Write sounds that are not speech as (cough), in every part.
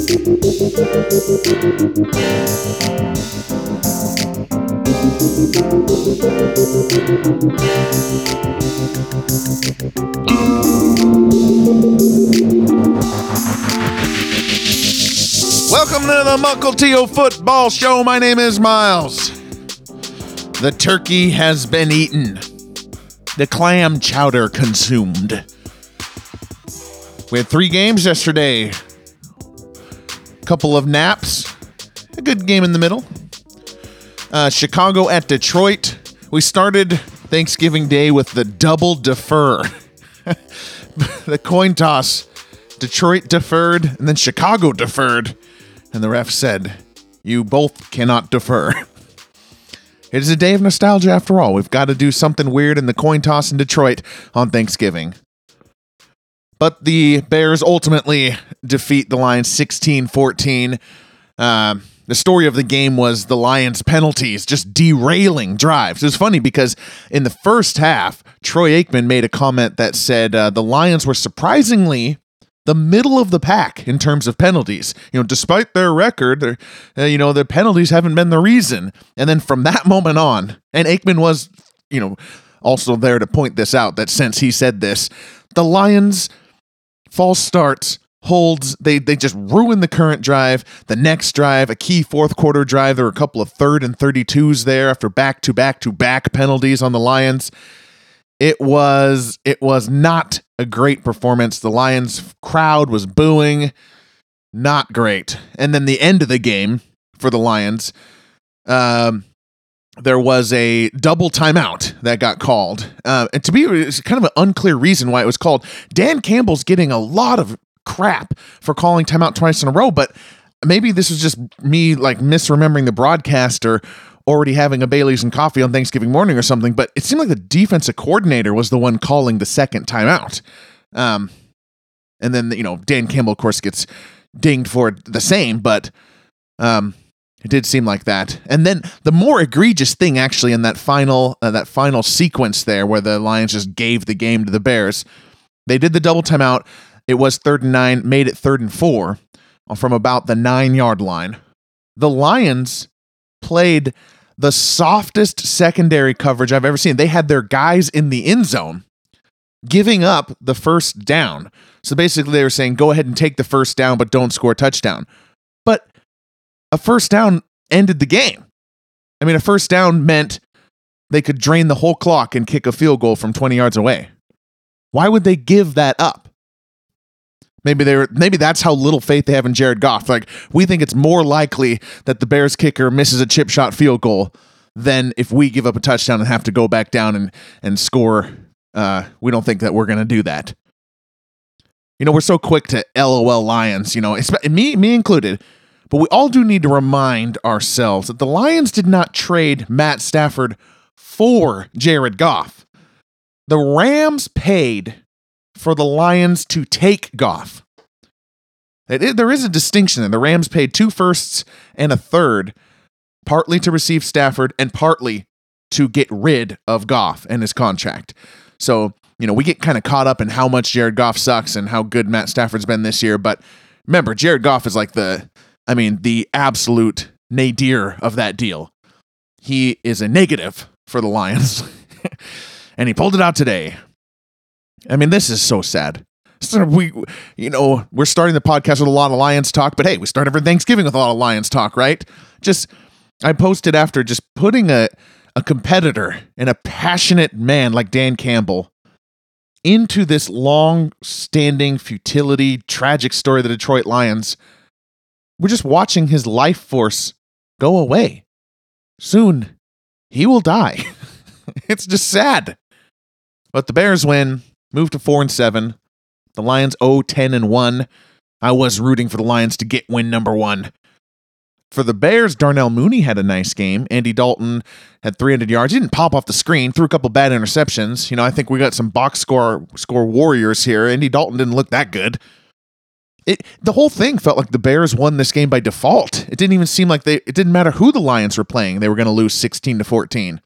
Welcome to the Mukilteo Football Show. My name is Miles. The turkey has been eaten. The clam chowder consumed. We had three games yesterday. Couple of naps. A good game in the middle. Uh, Chicago at Detroit. We started Thanksgiving Day with the double defer. (laughs) the coin toss. Detroit deferred, and then Chicago deferred. And the ref said, You both cannot defer. (laughs) It is a day of nostalgia after all. We've got to do something weird in the coin toss in Detroit on Thanksgiving. But the Bears ultimately defeat the Lions 16 14. Uh, the story of the game was the Lions' penalties just derailing drives. It was funny because in the first half, Troy Aikman made a comment that said uh, the Lions were surprisingly the middle of the pack in terms of penalties. You know, despite their record, uh, you know, their penalties haven't been the reason. And then from that moment on, and Aikman was, you know, also there to point this out that since he said this, the Lions false starts holds they they just ruin the current drive the next drive a key fourth quarter drive there were a couple of third and 32s there after back to back to back penalties on the lions it was it was not a great performance. The Lions crowd was booing, not great. And then the end of the game for the Lions, um, there was a double timeout that got called. Uh, and to me, it's kind of an unclear reason why it was called. Dan Campbell's getting a lot of crap for calling timeout twice in a row, but maybe this is just me like misremembering the broadcast or already having a Bailey's and coffee on Thanksgiving morning or something, but it seemed like the defensive coordinator was the one calling the second timeout. Um, and then, you know, Dan Campbell, of course, gets dinged for the same, but um, it did seem like that. And then the more egregious thing, actually, in that final uh, that final sequence there, where the Lions just gave the game to the Bears, they did the double timeout. It was third and nine, made it third and four from about the nine yard line. The Lions played the softest secondary coverage I've ever seen. They had their guys in the end zone giving up the first down. So basically, they were saying, go ahead and take the first down, but don't score a touchdown. A first down ended the game. I mean, a first down meant they could drain the whole clock and kick a field goal from 20 yards away. Why would they give that up? Maybe they're maybe that's how little faith they have in Jared Goff. Like we think it's more likely that the Bears kicker misses a chip shot field goal than if we give up a touchdown and have to go back down and and score. Uh, we don't think that we're going to do that. You know, we're so quick to LOL Lions. You know, me me included. But we all do need to remind ourselves that the Lions did not trade Matt Stafford for Jared Goff. The Rams paid for the Lions to take Goff. It, it, there is a distinction, and the Rams paid two firsts and a third, partly to receive Stafford and partly to get rid of Goff and his contract. So, you know, we get kind of caught up in how much Jared Goff sucks and how good Matt Stafford's been this year. But remember, Jared Goff is like the, I mean, the absolute nadir of that deal. He is a negative for the Lions. (laughs) and he pulled it out today. I mean, this is so sad. So we, you know, we're starting the podcast with a lot of Lions talk, but hey, we start every Thanksgiving with a lot of Lions talk, right? Just, I posted after just putting a, a competitor and a passionate man like Dan Campbell into this long standing futility, tragic story of the Detroit Lions. We're just watching his life force go away. Soon, he will die. (laughs) it's just sad. But the Bears win moved to 4 and 7. The Lions 0 10 and 1. I was rooting for the Lions to get win number 1. For the Bears, Darnell Mooney had a nice game. Andy Dalton had 300 yards. He didn't pop off the screen, threw a couple bad interceptions. You know, I think we got some box score score warriors here. Andy Dalton didn't look that good. It the whole thing felt like the Bears won this game by default. It didn't even seem like they it didn't matter who the Lions were playing. They were going to lose 16 to 14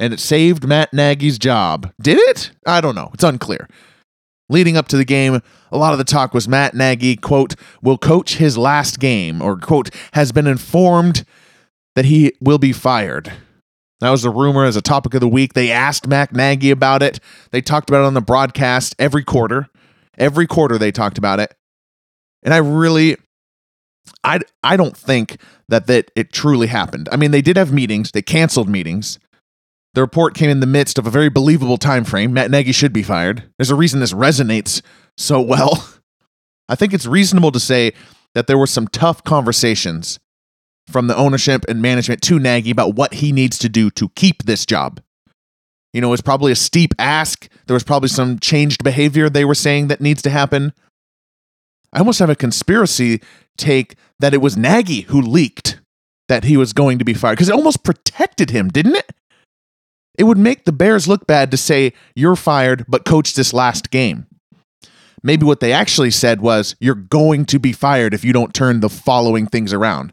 and it saved Matt Nagy's job. Did it? I don't know. It's unclear. Leading up to the game, a lot of the talk was Matt Nagy, quote, will coach his last game, or, quote, has been informed that he will be fired. That was a rumor as a topic of the week. They asked Matt Nagy about it. They talked about it on the broadcast every quarter. Every quarter they talked about it. And I really I I don't think that that it truly happened. I mean, they did have meetings. They canceled meetings. The report came in the midst of a very believable time frame. Matt Nagy should be fired. There's a reason this resonates so well. (laughs) I think it's reasonable to say that there were some tough conversations from the ownership and management to Nagy about what he needs to do to keep this job. You know, it was probably a steep ask. There was probably some changed behavior they were saying that needs to happen. I almost have a conspiracy take that it was Nagy who leaked that he was going to be fired because it almost protected him, didn't it? It would make the Bears look bad to say, you're fired, but coach this last game. Maybe what they actually said was, you're going to be fired if you don't turn the following things around.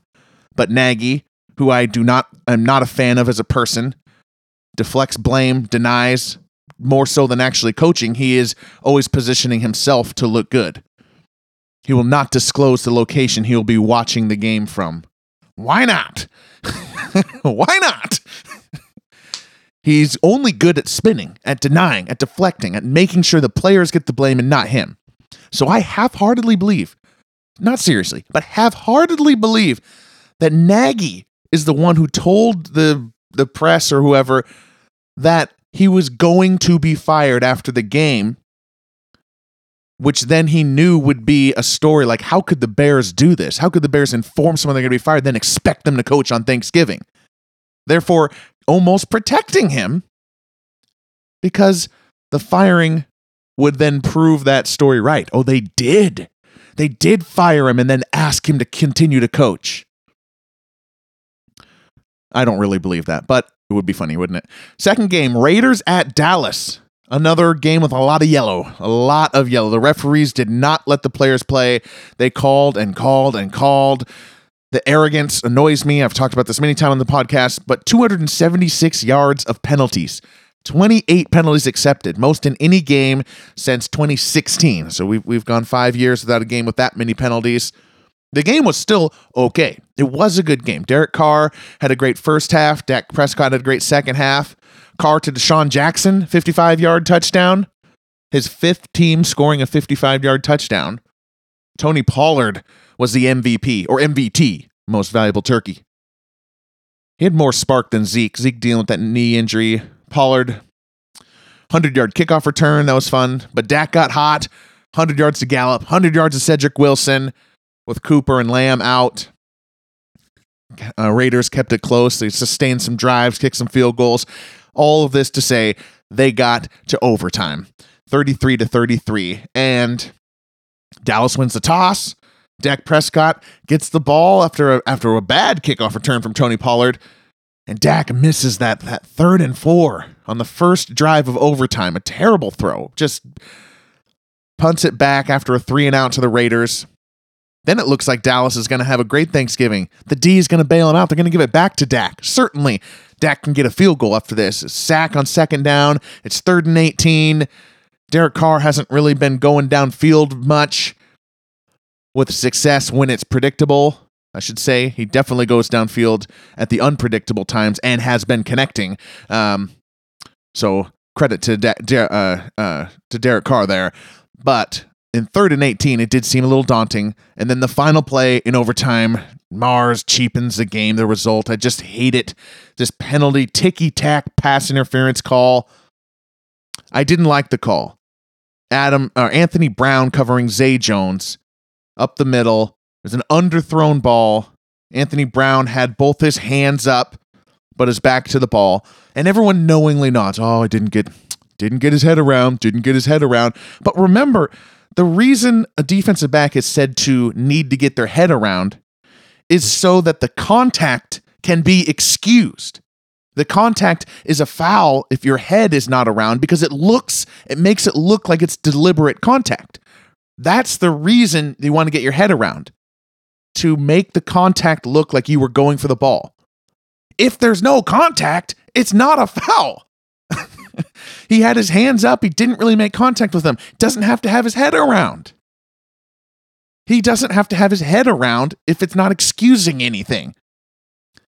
But Nagy, who I do not, am not a fan of as a person, deflects blame, denies more so than actually coaching. He is always positioning himself to look good. He will not disclose the location he will be watching the game from. Why not? (laughs) Why not? He's only good at spinning, at denying, at deflecting, at making sure the players get the blame and not him. So I half heartedly believe, not seriously, but half heartedly believe that Nagy is the one who told the, the press or whoever that he was going to be fired after the game which then he knew would be a story like how could the Bears do this? How could the Bears inform someone they're going to be fired, then expect them to coach on Thanksgiving? Therefore, almost protecting him because the firing would then prove that story right. Oh, they did. They did fire him and then ask him to continue to coach. I don't really believe that, but it would be funny, wouldn't it? Second game, Raiders at Dallas. Another game with a lot of yellow, a lot of yellow. The referees did not let the players play. They called and called and called. The arrogance annoys me. I've talked about this many times on the podcast, but 276 yards of penalties. 28 penalties accepted, most in any game since 2016. So we've, we've gone five years without a game with that many penalties. The game was still okay. It was a good game. Derek Carr had a great first half. Dak Prescott had a great second half. Carr to DeSean Jackson, 55 yard touchdown. His fifth team scoring a 55 yard touchdown. Tony Pollard was the MVP or MVT, most valuable turkey. He had more spark than Zeke. Zeke dealing with that knee injury. Pollard, 100 yard kickoff return. That was fun. But Dak got hot. 100 yards to Gallup, 100 yards to Cedric Wilson with Cooper and Lamb out. Uh, Raiders kept it close. They sustained some drives, kicked some field goals. All of this to say they got to overtime 33 to 33. And Dallas wins the toss. Dak Prescott gets the ball after a, after a bad kickoff return from Tony Pollard. And Dak misses that, that third and four on the first drive of overtime. A terrible throw. Just punts it back after a three and out to the Raiders. Then it looks like Dallas is going to have a great Thanksgiving. The D is going to bail him out. They're going to give it back to Dak. Certainly, Dak can get a field goal after this. Sack on second down. It's third and 18. Derek Carr hasn't really been going downfield much with success when it's predictable. I should say he definitely goes downfield at the unpredictable times and has been connecting. Um, so credit to De- uh, uh, to Derek Carr there, but in third and 18, it did seem a little daunting. And then the final play in overtime, Mars cheapens the game, the result. I just hate it. This penalty, ticky tack pass interference call. I didn't like the call. Adam or uh, Anthony Brown covering Zay Jones up the middle. There's an underthrown ball. Anthony Brown had both his hands up, but his back to the ball. And everyone knowingly nods. Oh, I didn't get didn't get his head around, didn't get his head around. But remember, the reason a defensive back is said to need to get their head around is so that the contact can be excused. The contact is a foul if your head is not around because it looks, it makes it look like it's deliberate contact. That's the reason you want to get your head around to make the contact look like you were going for the ball. If there's no contact, it's not a foul. (laughs) he had his hands up. He didn't really make contact with them. Doesn't have to have his head around. He doesn't have to have his head around if it's not excusing anything.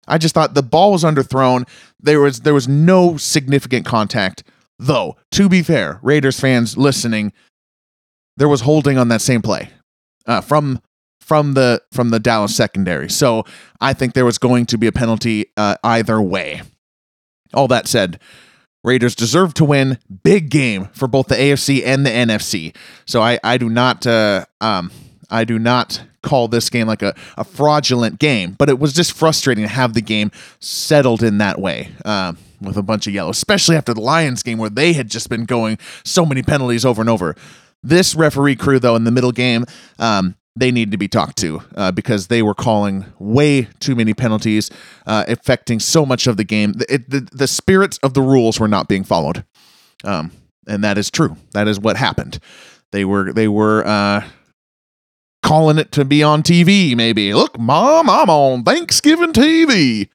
I just thought the ball was underthrown. There was there was no significant contact. Though, to be fair, Raiders fans listening, there was holding on that same play uh, from from the from the Dallas secondary. So I think there was going to be a penalty uh, either way. All that said, Raiders deserve to win. Big game for both the AFC and the NFC. So I I do not uh, um I do not call this game like a, a fraudulent game, but it was just frustrating to have the game settled in that way. Uh, with a bunch of yellow, especially after the Lions game where they had just been going so many penalties over and over. This referee crew, though, in the middle game, um, they need to be talked to uh, because they were calling way too many penalties, uh, affecting so much of the game. It, the, the spirits of the rules were not being followed, um, and that is true. That is what happened. They were they were uh, calling it to be on TV. Maybe look, mom, I'm on Thanksgiving TV.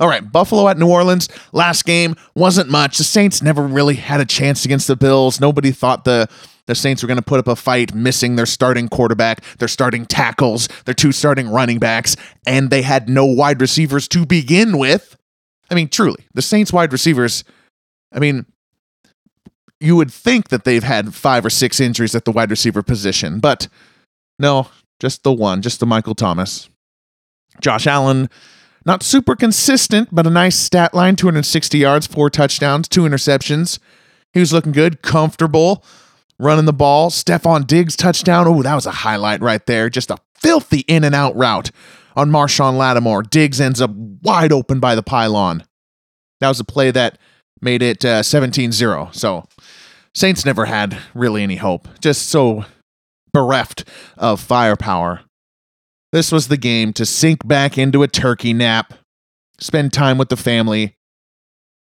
All right, Buffalo at New Orleans. Last game wasn't much. The Saints never really had a chance against the Bills. Nobody thought the the Saints were going to put up a fight, missing their starting quarterback, their starting tackles, their two starting running backs, and they had no wide receivers to begin with. I mean, truly, the Saints wide receivers, I mean, you would think that they've had five or six injuries at the wide receiver position, but no, just the one, just the Michael Thomas. Josh Allen, not super consistent, but a nice stat line 260 yards, four touchdowns, two interceptions. He was looking good, comfortable running the ball. Stefon Diggs touchdown. Oh, that was a highlight right there. Just a filthy in and out route on Marshon Lattimore. Diggs ends up wide open by the pylon. That was a play that made it uh, 17 0. So Saints never had really any hope. Just so bereft of firepower. This was the game to sink back into a turkey nap, spend time with the family,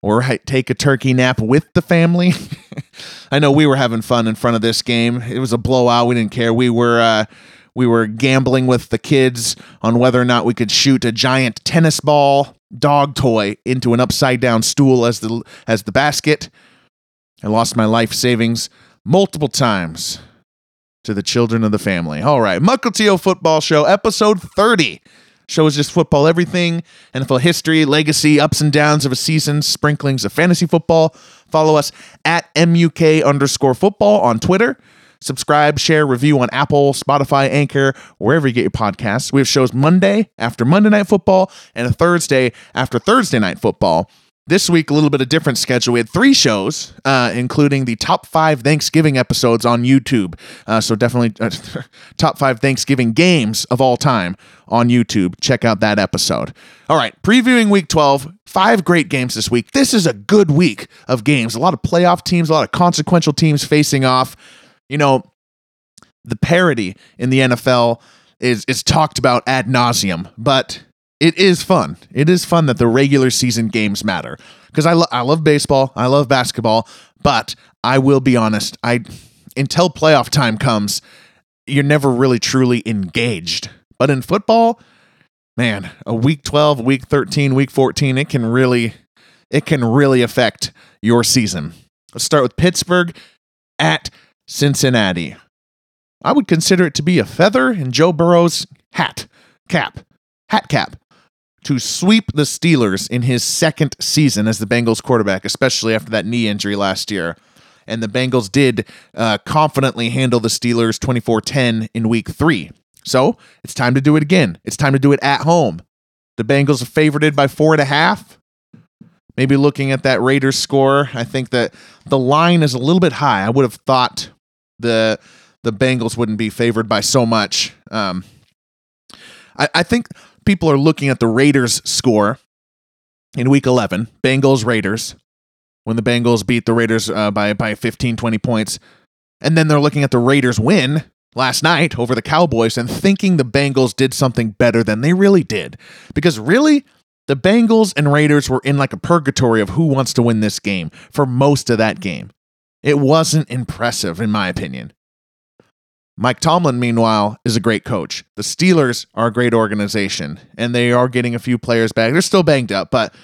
or take a turkey nap with the family. (laughs) I know we were having fun in front of this game. It was a blowout. We didn't care. We were uh, we were gambling with the kids on whether or not we could shoot a giant tennis ball dog toy into an upside down stool as the as the basket. I lost my life savings multiple times to the children of the family. All right, Mukilteo Football Show, episode 30 shows just football everything, NFL history, legacy, ups and downs of a season, sprinklings of fantasy football. Follow us at MUK underscore football on Twitter. Subscribe, share, review on Apple, Spotify, Anchor, wherever you get your podcasts. We have shows Monday after Monday Night Football and a Thursday after Thursday Night Football. This week, a little bit of different schedule. We had three shows, uh, including the top five Thanksgiving episodes on YouTube. Uh, so definitely uh, (laughs) top five Thanksgiving games of all time on YouTube. Check out that episode. All right, previewing week 12, five great games this week. This is a good week of games. A lot of playoff teams, a lot of consequential teams facing off. You know, the parity in the NFL is is talked about ad nauseum, but it is fun. It is fun that the regular season games matter because I, lo- I love baseball, I love basketball, but I will be honest, I until playoff time comes, you're never really truly engaged. But in football, man, a week 12, week 13, week 14, it can really it can really affect your season. Let's start with Pittsburgh at Cincinnati. I would consider it to be a feather in Joe Burrow's hat, cap, hat cap to sweep the Steelers in his second season as the Bengals quarterback, especially after that knee injury last year. And the Bengals did uh, confidently handle the Steelers 24 10 in week three. So it's time to do it again. It's time to do it at home. The Bengals are favorited by four and a half. Maybe looking at that Raiders score, I think that the line is a little bit high. I would have thought the the Bengals wouldn't be favored by so much. Um, I, I think people are looking at the Raiders score in week 11, Bengals Raiders, when the Bengals beat the Raiders uh, by, by 15, 20 points. And then they're looking at the Raiders win last night over the Cowboys and thinking the Bengals did something better than they really did. Because really, the Bengals and Raiders were in like a purgatory of who wants to win this game for most of that game. It wasn't impressive, in my opinion. Mike Tomlin, meanwhile, is a great coach. The Steelers are a great organization, and they are getting a few players back. They're still banged up, but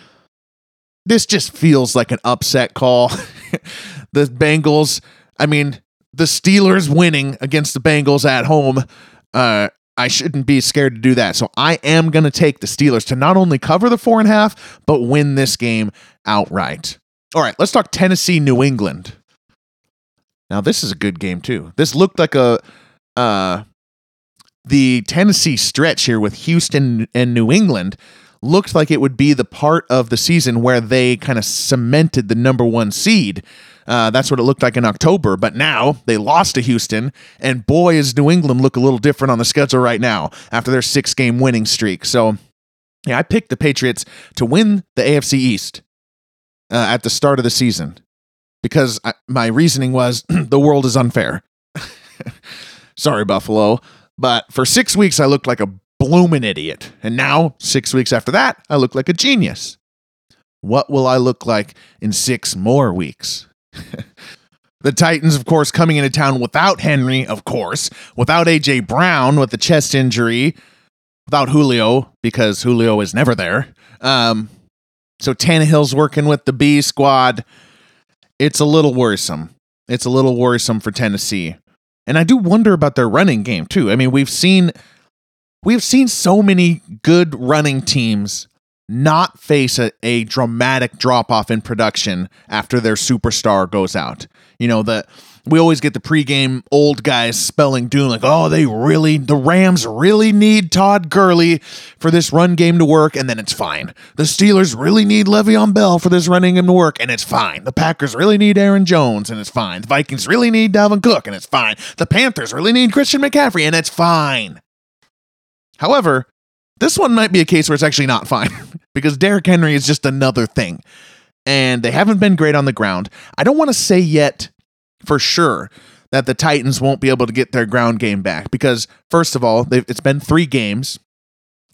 this just feels like an upset call. (laughs) the Bengals, I mean, the Steelers winning against the Bengals at home. Uh, I shouldn't be scared to do that. So I am going to take the Steelers to not only cover the four and a half, but win this game outright. All right, let's talk Tennessee, New England. Now this is a good game too. This looked like a uh, the Tennessee stretch here with Houston and New England looked like it would be the part of the season where they kind of cemented the number one seed. Uh, that's what it looked like in October. But now they lost to Houston, and boy, is New England look a little different on the schedule right now after their six game winning streak. So, yeah, I picked the Patriots to win the AFC East uh, at the start of the season because I, my reasoning was (clears throat) the world is unfair. (laughs) Sorry, Buffalo. But for six weeks, I looked like a blooming idiot. And now, six weeks after that, I look like a genius. What will I look like in six more weeks? (laughs) the Titans, of course, coming into town without Henry, of course, without A.J. Brown with the chest injury, without Julio, because Julio is never there. Um, so Tannehill's working with the B squad. It's a little worrisome. It's a little worrisome for Tennessee. And I do wonder about their running game, too. I mean, we've seen we've seen so many good running teams not face a, a dramatic drop off in production after their superstar goes out. You know, the we always get the pregame old guys spelling doom like, oh, they really, the Rams really need Todd Gurley for this run game to work, and then it's fine. The Steelers really need Le'Veon Bell for this running game to work, and it's fine. The Packers really need Aaron Jones, and it's fine. The Vikings really need Dalvin Cook, and it's fine. The Panthers really need Christian McCaffrey, and it's fine. However, this one might be a case where it's actually not fine (laughs) because Derrick Henry is just another thing. And they haven't been great on the ground. I don't want to say yet for sure that the Titans won't be able to get their ground game back because, first of all, it's been three games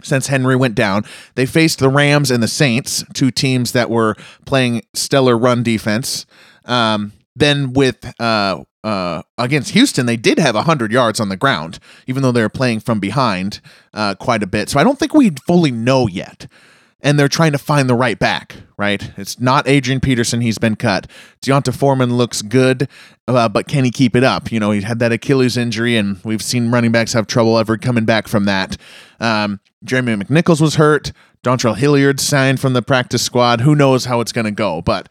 since Henry went down. They faced the Rams and the Saints, two teams that were playing stellar run defense. Um, then with uh, uh, against Houston, they did have 100 yards on the ground, even though they were playing from behind uh, quite a bit. So I don't think we fully know yet. And they're trying to find the right back, right? It's not Adrian Peterson. He's been cut. D'Onta Foreman looks good, uh, but can he keep it up? You know, he had that Achilles injury, and we've seen running backs have trouble ever coming back from that. Um, Jeremy McNichols was hurt. Dontrell Hilliard signed from the practice squad. Who knows how it's going to go? But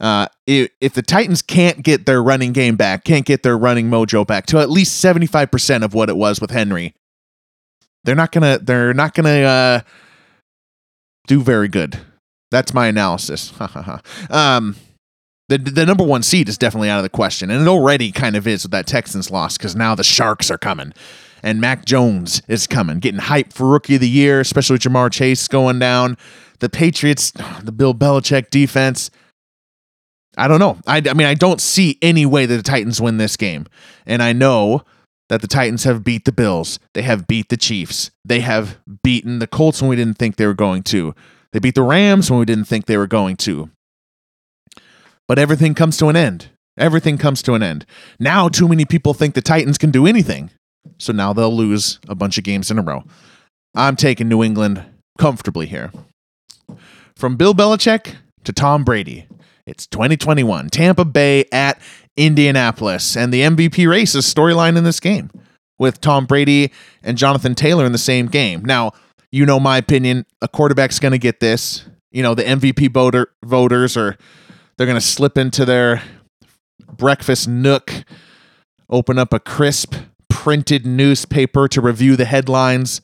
uh, if, the Titans can't get their running game back, can't get their running mojo back to at least 75% of what it was with Henry, they're not gonna they're not gonna uh, do very good. That's my analysis. (laughs) um, the the number one seed is definitely out of the question, and it already kind of is with that Texans loss because now the Sharks are coming, and Mac Jones is coming, getting hyped for Rookie of the Year, especially with Ja'Marr Chase going down. The Patriots, (sighs) the Bill Belichick defense I don't know. I, I mean, I don't see any way that the Titans win this game. And I know that the Titans have beat the Bills. They have beat the Chiefs. They have beaten the Colts when we didn't think they were going to. They beat the Rams when we didn't think they were going to. But everything comes to an end. Everything comes to an end. Now, too many people think the Titans can do anything. So now they'll lose a bunch of games in a row. I'm taking New England comfortably here. From Bill Belichick to Tom Brady. It's 2021, Tampa Bay at Indianapolis, and the MVP race is storyline in this game with Tom Brady and Jonathan Taylor in the same game. Now, you know my opinion, a quarterback's going to get this. You know, the MVP voter voters are they're going to slip into their breakfast nook, open up a crisp printed newspaper to review the headlines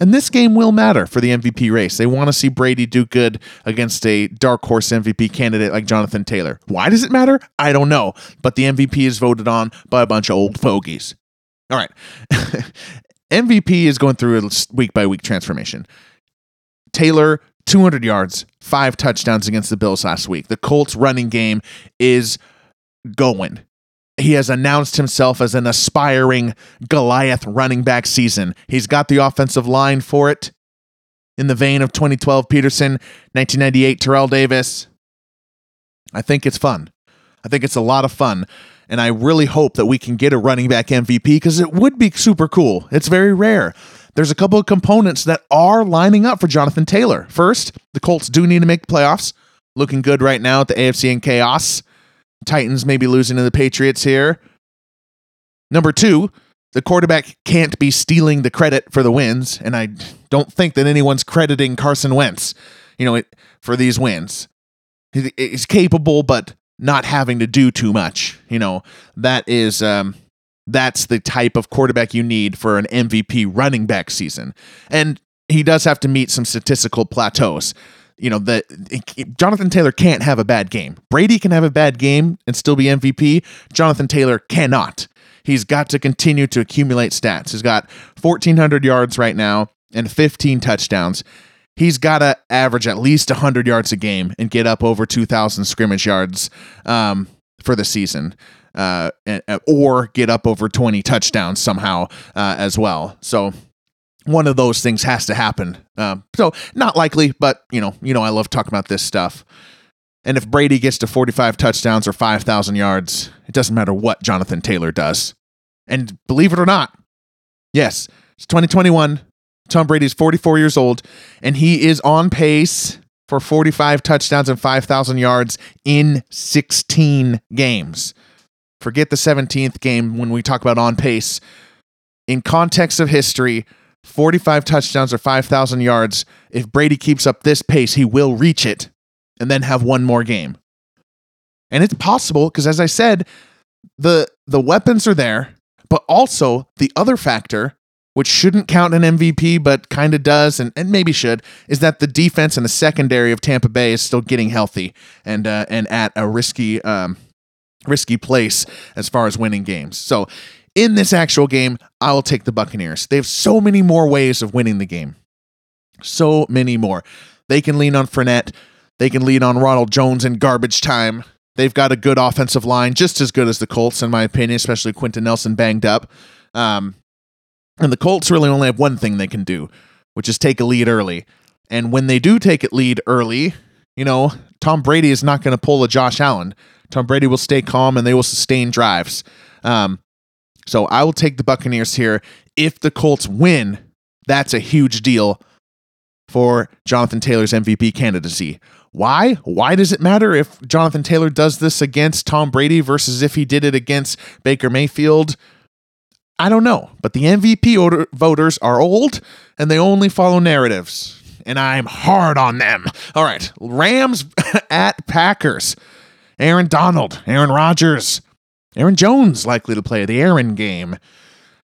and this game will matter for the MVP race. They want to see Brady do good against a dark horse MVP candidate like Jonathan Taylor. Why does it matter? I don't know. But the MVP is voted on by a bunch of old fogies. All right. (laughs) MVP is going through a week by week transformation. Taylor, 200 yards, five touchdowns against the Bills last week. The Colts running game is going he has announced himself as an aspiring Goliath running back season. He's got the offensive line for it. In the vein of 2012 Peterson, 1998 Terrell Davis. I think it's fun. I think it's a lot of fun. And I really hope that we can get a running back MVP because it would be super cool. It's very rare. There's a couple of components that are lining up for Jonathan Taylor. First, the Colts do need to make the playoffs. looking good right now at the AFC in chaos. Titans maybe losing to the Patriots here. Number two, the quarterback can't be stealing the credit for the wins, and I don't think that anyone's crediting Carson Wentz, you know, for these wins. He- He's capable, but not having to do too much. You know, that is um, that's the type of quarterback you need for an MVP running back season, and he does have to meet some statistical plateaus. You know, that Jonathan Taylor can't have a bad game. Brady can have a bad game and still be MVP. Jonathan Taylor cannot. He's got to continue to accumulate stats. He's got 1,400 yards right now and 15 touchdowns. He's got to average at least 100 yards a game and get up over 2,000 scrimmage yards um, for the season. Uh, or get up over 20 touchdowns somehow uh, as well. So one of those things has to happen. Um, so not likely, but you know, you know, I love talking about this stuff. And if Brady gets to 45 touchdowns or 5,000 yards, it doesn't matter what Jonathan Taylor does. And believe it or not, yes, it's 2021. Tom Brady's 44 years old, and he is on pace for 45 touchdowns and 5,000 yards in 16 games. Forget the 17th game when we talk about on pace. In context of history, 45 touchdowns or 5,000 yards, if Brady keeps up this pace, he will reach it and then have one more game. And it's possible because as I said, the the weapons are there, but also the other factor which shouldn't count an MVP but kind of does and, and maybe should is that the defense and the secondary of Tampa Bay is still getting healthy and uh, and at a risky um, risky place as far as winning games. So in this actual game, I will take the Buccaneers. They have so many more ways of winning the game. So many more. They can lean on Fournette. They can lean on Ronald Jones in garbage time. They've got a good offensive line, just as good as the Colts, in my opinion, especially Quenton Nelson banged up. Um, and the Colts really only have one thing they can do, which is take a lead early. And when they do take a lead early, you know, Tom Brady is not going to pull a Josh Allen. Tom Brady will stay calm and they will sustain drives. Um, so I will take the Buccaneers here. If the Colts win, that's a huge deal for Jonathan Taylor's MVP candidacy. Why? Why does it matter if Jonathan Taylor does this against Tom Brady versus if he did it against Baker Mayfield? I don't know. But the MVP order- voters are old and they only follow narratives. And I'm hard on them. All right. Rams (laughs) at Packers. Aaron Donald, Aaron Rodgers, Aaron Jones likely to play the Aaron game.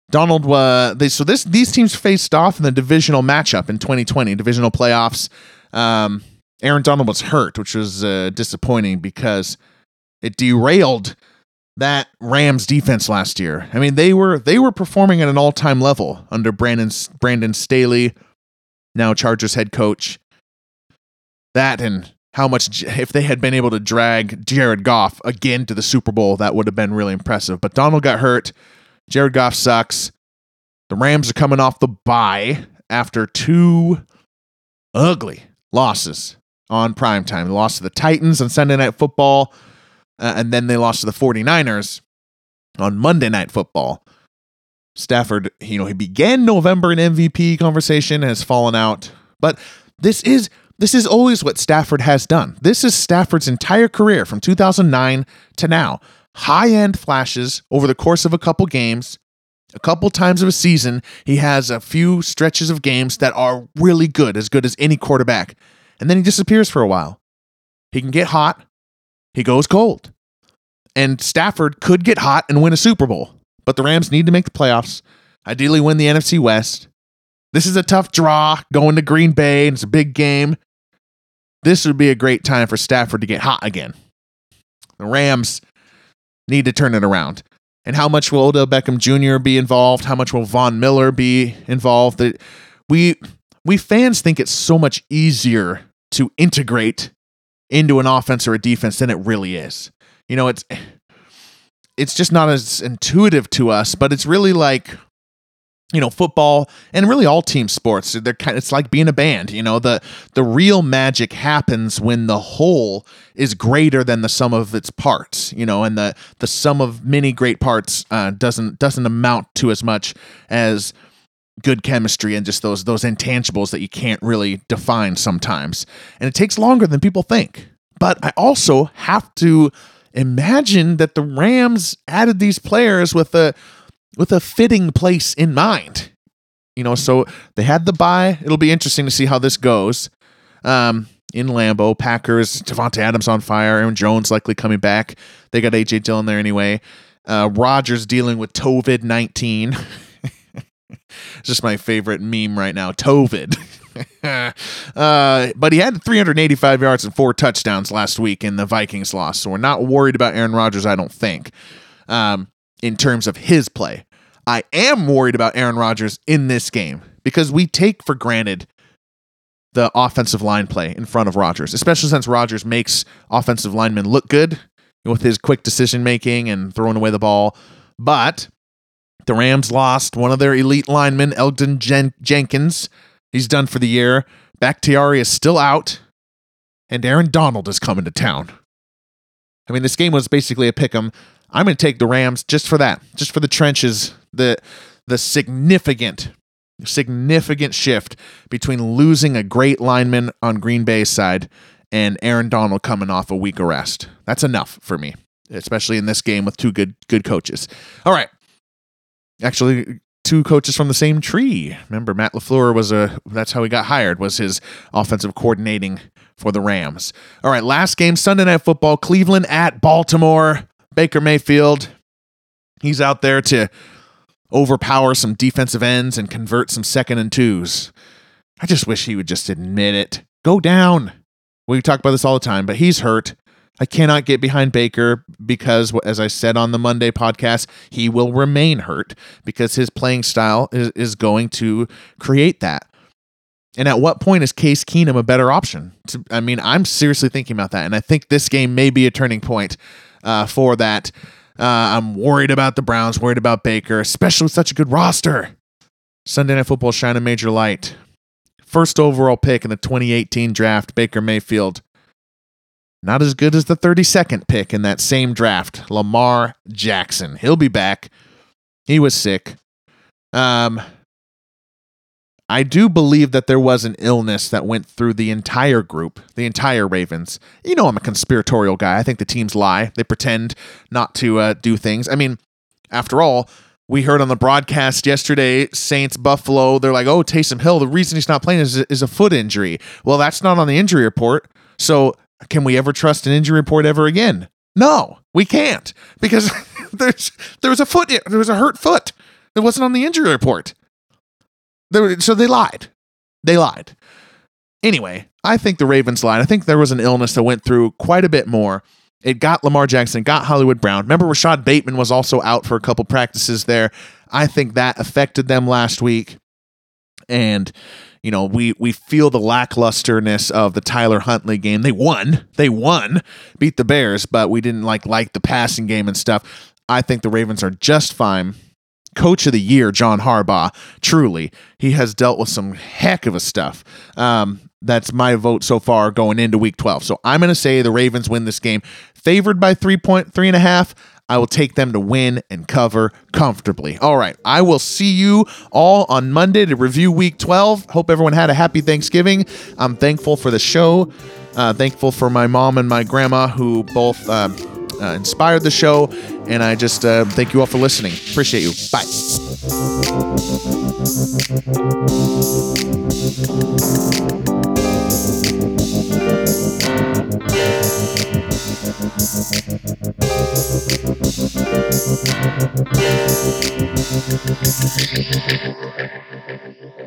Donald, uh, they, so this these teams faced off in the divisional matchup in 2020, divisional playoffs. Um, Aaron Donald was hurt, which was uh, disappointing because it derailed that Rams defense last year. I mean, they were they were performing at an all time level under Brandon Brandon Staley, now Chargers head coach. That and how much if they had been able to drag Jared Goff again to the Super Bowl, that would have been really impressive. But Donald got hurt. Jared Goff sucks. The Rams are coming off the bye after two ugly losses on primetime. They lost to the Titans on Sunday Night Football, uh, and then they lost to the 49ers on Monday Night Football. Stafford, you know, he began November in MVP conversation, has fallen out. But this is this is always what Stafford has done. This is Stafford's entire career from 2009 to now. High end flashes over the course of a couple games, a couple times of a season. He has a few stretches of games that are really good, as good as any quarterback. And then he disappears for a while. He can get hot, he goes cold. And Stafford could get hot and win a Super Bowl, but the Rams need to make the playoffs, ideally win the NFC West. This is a tough draw going to Green Bay, and it's a big game. This would be a great time for Stafford to get hot again. The Rams need to turn it around. And how much will Odell Beckham Jr. be involved? How much will Von Miller be involved? That we we fans think it's so much easier to integrate into an offense or a defense than it really is. You know, it's it's just not as intuitive to us, but it's really like you know football and really all team sports. They're kind it's like being a band you know the the real magic happens when the whole is greater than the sum of its parts you know and the the sum of many great parts uh, doesn't doesn't amount to as much as good chemistry and just those those intangibles that you can't really define sometimes. And it takes longer than people think. But I also have to imagine that the Rams added these players with a with a fitting place in mind. You know, so they had the bye. It'll be interesting to see how this goes. Um, in Lambeau, Packers, Davante Adams on fire, Aaron Jones likely coming back. They got AJ Dillon there anyway. Uh, Rodgers dealing with COVID 19. It's (laughs) just my favorite meme right now. Tovid. (laughs) uh, but he had 385 yards and four touchdowns last week in the Vikings loss. So we're not worried about Aaron Rodgers, I don't think, um, in terms of his play. I am worried about Aaron Rodgers in this game because we take for granted the offensive line play in front of Rodgers, especially since Rodgers makes offensive linemen look good with his quick decision making and throwing away the ball. But the Rams lost one of their elite linemen, Elgton Jen- Jenkins. He's done for the year. Bakhtiari is still out, and Aaron Donald is coming to town. I mean, this game was basically a pick 'em. I'm going to take the Rams just for that, just for the trenches, the the significant significant shift between losing a great lineman on Green Bay's side and Aaron Donald coming off a week arrest. That's enough for me, especially in this game with two good good coaches. All right. Actually, two coaches from the same tree. Remember, Matt LaFleur was a that's how he got hired, was his offensive coordinating for the Rams. All right, last game, Sunday night football, Cleveland at Baltimore. Baker Mayfield. He's out there to overpower some defensive ends and convert some second and twos. I just wish he would just admit it. Go down. We talk about this all the time, but he's hurt. I cannot get behind Baker because, as I said on the Monday podcast, he will remain hurt because his playing style is, is going to create that. And at what point is Case Keenum a better option? I mean, I'm seriously thinking about that. And I think this game may be a turning point uh, for that. Uh, I'm worried about the Browns, worried about Baker, especially with such a good roster. Sunday Night Football shine a major light. First overall pick in the 2018 draft, Baker Mayfield. Not as good as the 32nd pick in that same draft, Lamar Jackson. He'll be back. He was sick. Um, I do believe that there was an illness that went through the entire group, the entire Ravens. You know, I'm a conspiratorial guy. I think the teams lie. They pretend not to uh, do things. I mean, after all, we heard on the broadcast yesterday, Saints Buffalo. They're like, "Oh, Taysom Hill. The reason he's not playing is is a foot injury." Well, that's not on the injury report. So, can we ever trust an injury report ever again? No, we can't because (laughs) there's there was a foot there was a hurt foot. It wasn't on the injury report. They so they lied. They lied. Anyway, I think the Ravens lied. I think there was an illness that went through quite a bit more. It got Lamar Jackson, got Hollywood Brown. Remember, Rashod Bateman was also out for a couple practices there. I think that affected them last week. And, you know, we we feel the lacklusterness of the Tyler Huntley game. They won. They won, beat the Bears, but we didn't like like the passing game and stuff. I think the Ravens are just fine coach of the year, John Harbaugh. Truly, he has dealt with some heck of a stuff. Um, that's my vote so far going into week 12. So I'm going to say the Ravens win this game. Favored by three point three and a half. I will take them to win and cover comfortably. All right. I will see you all on Monday to review week 12. Hope everyone had a happy Thanksgiving. I'm thankful for the show. Uh, thankful for my mom and my grandma who both. Uh, uh, inspired the show. And I just uh, thank you all for listening. Appreciate you. Bye. (laughs)